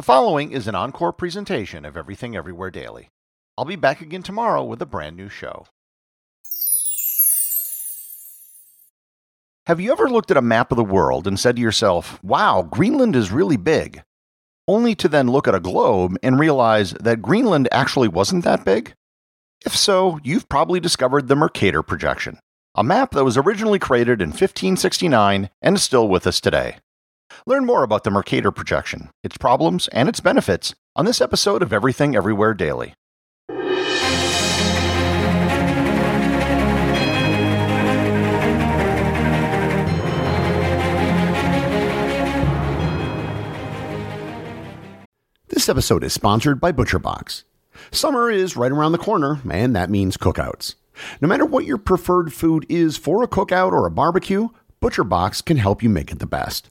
The following is an encore presentation of Everything Everywhere Daily. I'll be back again tomorrow with a brand new show. Have you ever looked at a map of the world and said to yourself, wow, Greenland is really big? Only to then look at a globe and realize that Greenland actually wasn't that big? If so, you've probably discovered the Mercator projection, a map that was originally created in 1569 and is still with us today. Learn more about the Mercator projection, its problems, and its benefits on this episode of Everything Everywhere Daily. This episode is sponsored by ButcherBox. Summer is right around the corner, and that means cookouts. No matter what your preferred food is for a cookout or a barbecue, ButcherBox can help you make it the best.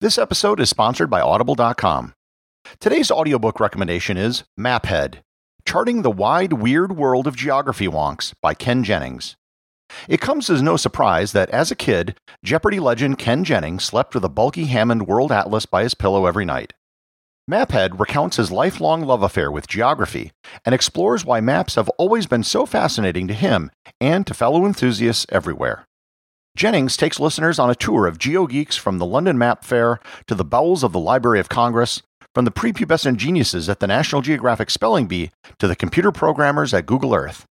This episode is sponsored by Audible.com. Today's audiobook recommendation is Maphead Charting the Wide, Weird World of Geography Wonks by Ken Jennings. It comes as no surprise that as a kid, Jeopardy legend Ken Jennings slept with a bulky Hammond World Atlas by his pillow every night. Maphead recounts his lifelong love affair with geography and explores why maps have always been so fascinating to him and to fellow enthusiasts everywhere. Jennings takes listeners on a tour of GeoGeeks from the London Map Fair to the bowels of the Library of Congress, from the prepubescent geniuses at the National Geographic Spelling Bee to the computer programmers at Google Earth.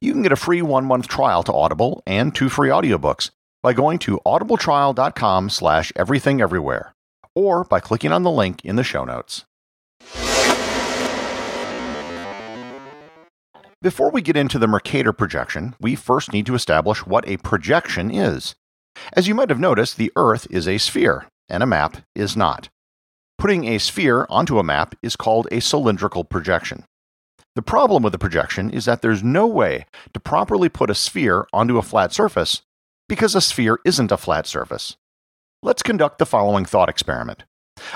You can get a free one-month trial to Audible and two free audiobooks by going to audibletrial.com slash everythingeverywhere or by clicking on the link in the show notes. Before we get into the Mercator projection, we first need to establish what a projection is. As you might have noticed, the Earth is a sphere, and a map is not. Putting a sphere onto a map is called a cylindrical projection. The problem with a projection is that there's no way to properly put a sphere onto a flat surface because a sphere isn't a flat surface. Let's conduct the following thought experiment.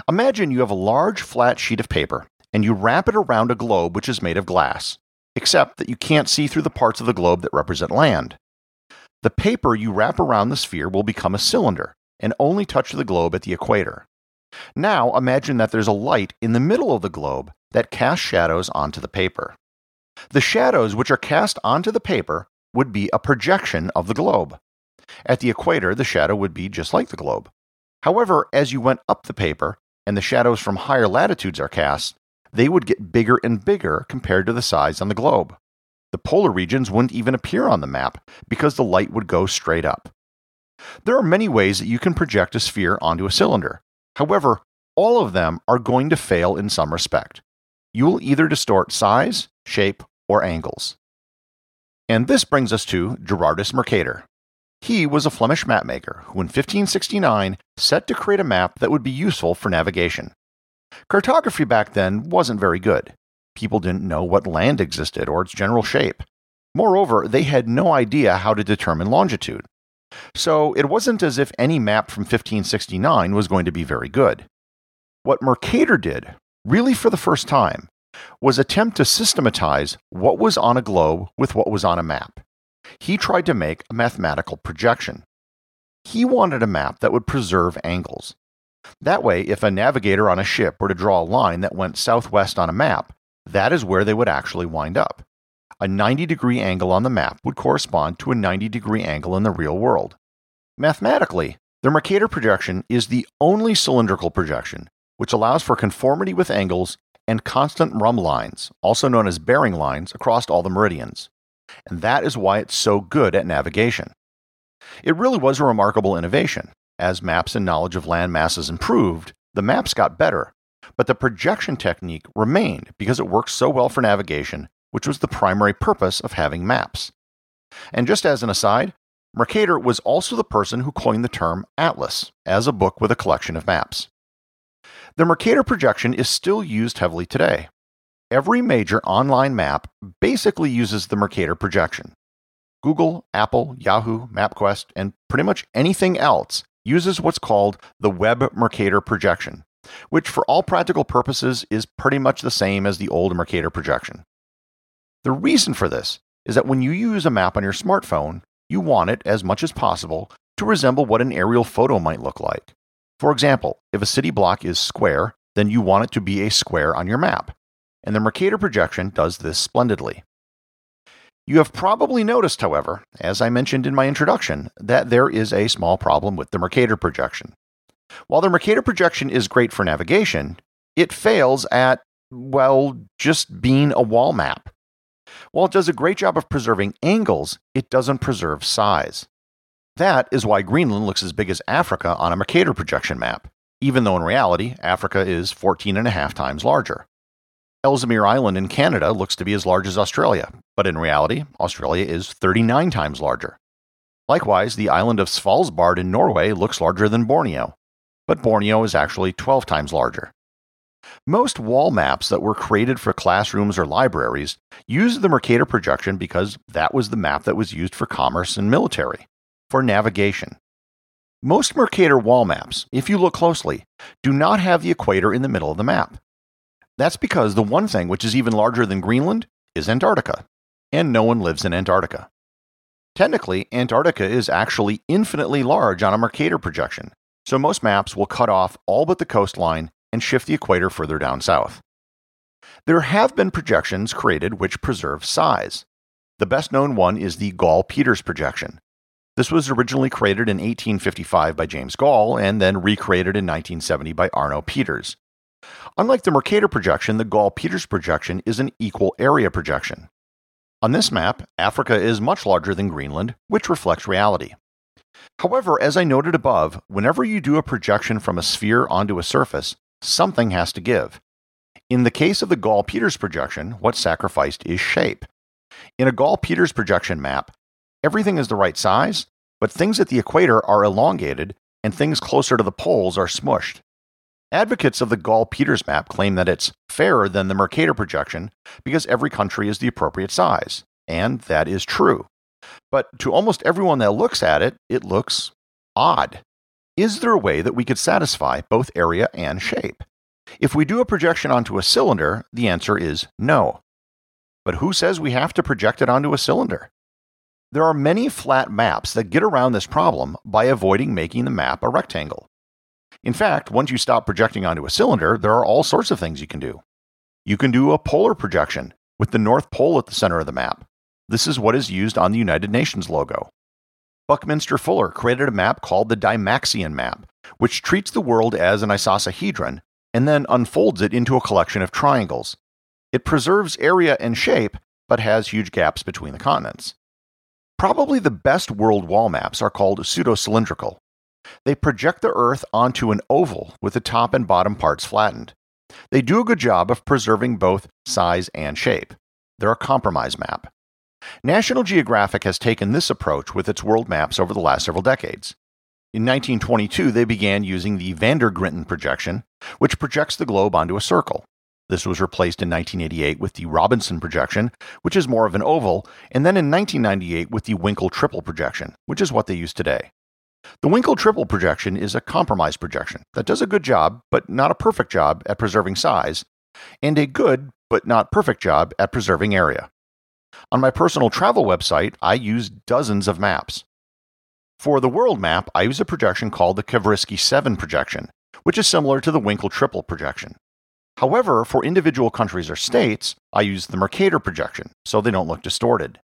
Imagine you have a large flat sheet of paper and you wrap it around a globe which is made of glass except that you can't see through the parts of the globe that represent land. The paper you wrap around the sphere will become a cylinder and only touch the globe at the equator. Now imagine that there's a light in the middle of the globe that casts shadows onto the paper. The shadows which are cast onto the paper would be a projection of the globe. At the equator, the shadow would be just like the globe. However, as you went up the paper and the shadows from higher latitudes are cast, they would get bigger and bigger compared to the size on the globe. The polar regions wouldn't even appear on the map because the light would go straight up. There are many ways that you can project a sphere onto a cylinder. However, all of them are going to fail in some respect. You will either distort size, shape, or angles. And this brings us to Gerardus Mercator. He was a Flemish mapmaker who in 1569 set to create a map that would be useful for navigation. Cartography back then wasn't very good. People didn't know what land existed or its general shape. Moreover, they had no idea how to determine longitude. So it wasn't as if any map from 1569 was going to be very good. What Mercator did, really for the first time, was attempt to systematize what was on a globe with what was on a map. he tried to make a mathematical projection. He wanted a map that would preserve angles. That way, if a navigator on a ship were to draw a line that went southwest on a map, that is where they would actually wind up. A 90 degree angle on the map would correspond to a 90 degree angle in the real world. Mathematically, the Mercator projection is the only cylindrical projection which allows for conformity with angles and constant rhumb lines, also known as bearing lines, across all the meridians. And that is why it's so good at navigation. It really was a remarkable innovation. As maps and knowledge of land masses improved, the maps got better, but the projection technique remained because it works so well for navigation, which was the primary purpose of having maps. And just as an aside, Mercator was also the person who coined the term atlas as a book with a collection of maps. The Mercator projection is still used heavily today. Every major online map basically uses the Mercator projection. Google, Apple, Yahoo, MapQuest, and pretty much anything else uses what's called the Web Mercator projection, which for all practical purposes is pretty much the same as the old Mercator projection. The reason for this is that when you use a map on your smartphone, you want it, as much as possible, to resemble what an aerial photo might look like. For example, if a city block is square, then you want it to be a square on your map. And the Mercator projection does this splendidly. You have probably noticed, however, as I mentioned in my introduction, that there is a small problem with the Mercator projection. While the Mercator projection is great for navigation, it fails at, well, just being a wall map. While it does a great job of preserving angles, it doesn't preserve size. That is why Greenland looks as big as Africa on a Mercator projection map, even though in reality, Africa is 14 and a half times larger. Ellesmere Island in Canada looks to be as large as Australia, but in reality, Australia is 39 times larger. Likewise, the island of Svalbard in Norway looks larger than Borneo, but Borneo is actually 12 times larger. Most wall maps that were created for classrooms or libraries used the Mercator projection because that was the map that was used for commerce and military, for navigation. Most Mercator wall maps, if you look closely, do not have the equator in the middle of the map. That's because the one thing which is even larger than Greenland is Antarctica, and no one lives in Antarctica. Technically, Antarctica is actually infinitely large on a Mercator projection, so most maps will cut off all but the coastline and shift the equator further down south. There have been projections created which preserve size. The best known one is the Gall Peters projection. This was originally created in 1855 by James Gall and then recreated in 1970 by Arno Peters. Unlike the Mercator projection, the Gall Peters projection is an equal area projection. On this map, Africa is much larger than Greenland, which reflects reality. However, as I noted above, whenever you do a projection from a sphere onto a surface, something has to give. In the case of the Gall Peters projection, what's sacrificed is shape. In a Gall Peters projection map, everything is the right size, but things at the equator are elongated and things closer to the poles are smushed. Advocates of the Gall Peters map claim that it's fairer than the Mercator projection because every country is the appropriate size, and that is true. But to almost everyone that looks at it, it looks odd. Is there a way that we could satisfy both area and shape? If we do a projection onto a cylinder, the answer is no. But who says we have to project it onto a cylinder? There are many flat maps that get around this problem by avoiding making the map a rectangle. In fact, once you stop projecting onto a cylinder, there are all sorts of things you can do. You can do a polar projection with the North Pole at the center of the map. This is what is used on the United Nations logo. Buckminster Fuller created a map called the Dymaxion map, which treats the world as an icosahedron and then unfolds it into a collection of triangles. It preserves area and shape, but has huge gaps between the continents. Probably the best world wall maps are called pseudo cylindrical. They project the Earth onto an oval with the top and bottom parts flattened. They do a good job of preserving both size and shape. They're a compromise map. National Geographic has taken this approach with its world maps over the last several decades. In 1922, they began using the Van der Grinten projection, which projects the globe onto a circle. This was replaced in 1988 with the Robinson projection, which is more of an oval, and then in 1998 with the Winkel tripel projection, which is what they use today. The Winkel tripel projection is a compromise projection that does a good job, but not a perfect job, at preserving size, and a good but not perfect job at preserving area. On my personal travel website, I use dozens of maps. For the world map, I use a projection called the Kavrayskiy 7 projection, which is similar to the Winkel tripel projection. However, for individual countries or states, I use the Mercator projection so they don't look distorted.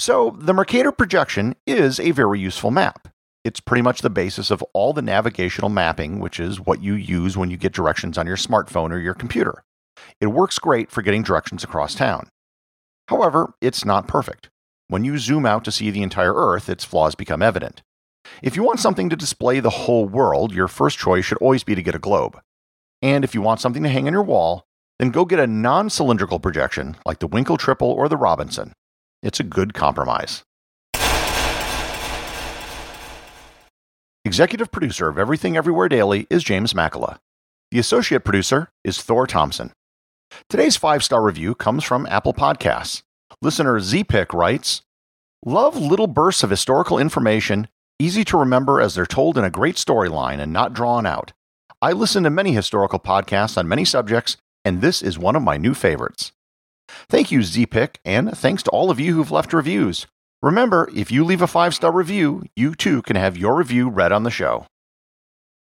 So, the Mercator projection is a very useful map. It's pretty much the basis of all the navigational mapping, which is what you use when you get directions on your smartphone or your computer. It works great for getting directions across town. However, it's not perfect. When you zoom out to see the entire Earth, its flaws become evident. If you want something to display the whole world, your first choice should always be to get a globe. And if you want something to hang on your wall, then go get a non cylindrical projection like the Winkel Tripel or the Robinson. It's a good compromise. Executive producer of Everything Everywhere Daily is James Makala. The associate producer is Thor Thompson. Today's five star review comes from Apple Podcasts. Listener Zpick writes Love little bursts of historical information, easy to remember as they're told in a great storyline and not drawn out. I listen to many historical podcasts on many subjects, and this is one of my new favorites. Thank you, Zpick, and thanks to all of you who've left reviews. Remember, if you leave a five star review, you too can have your review read on the show.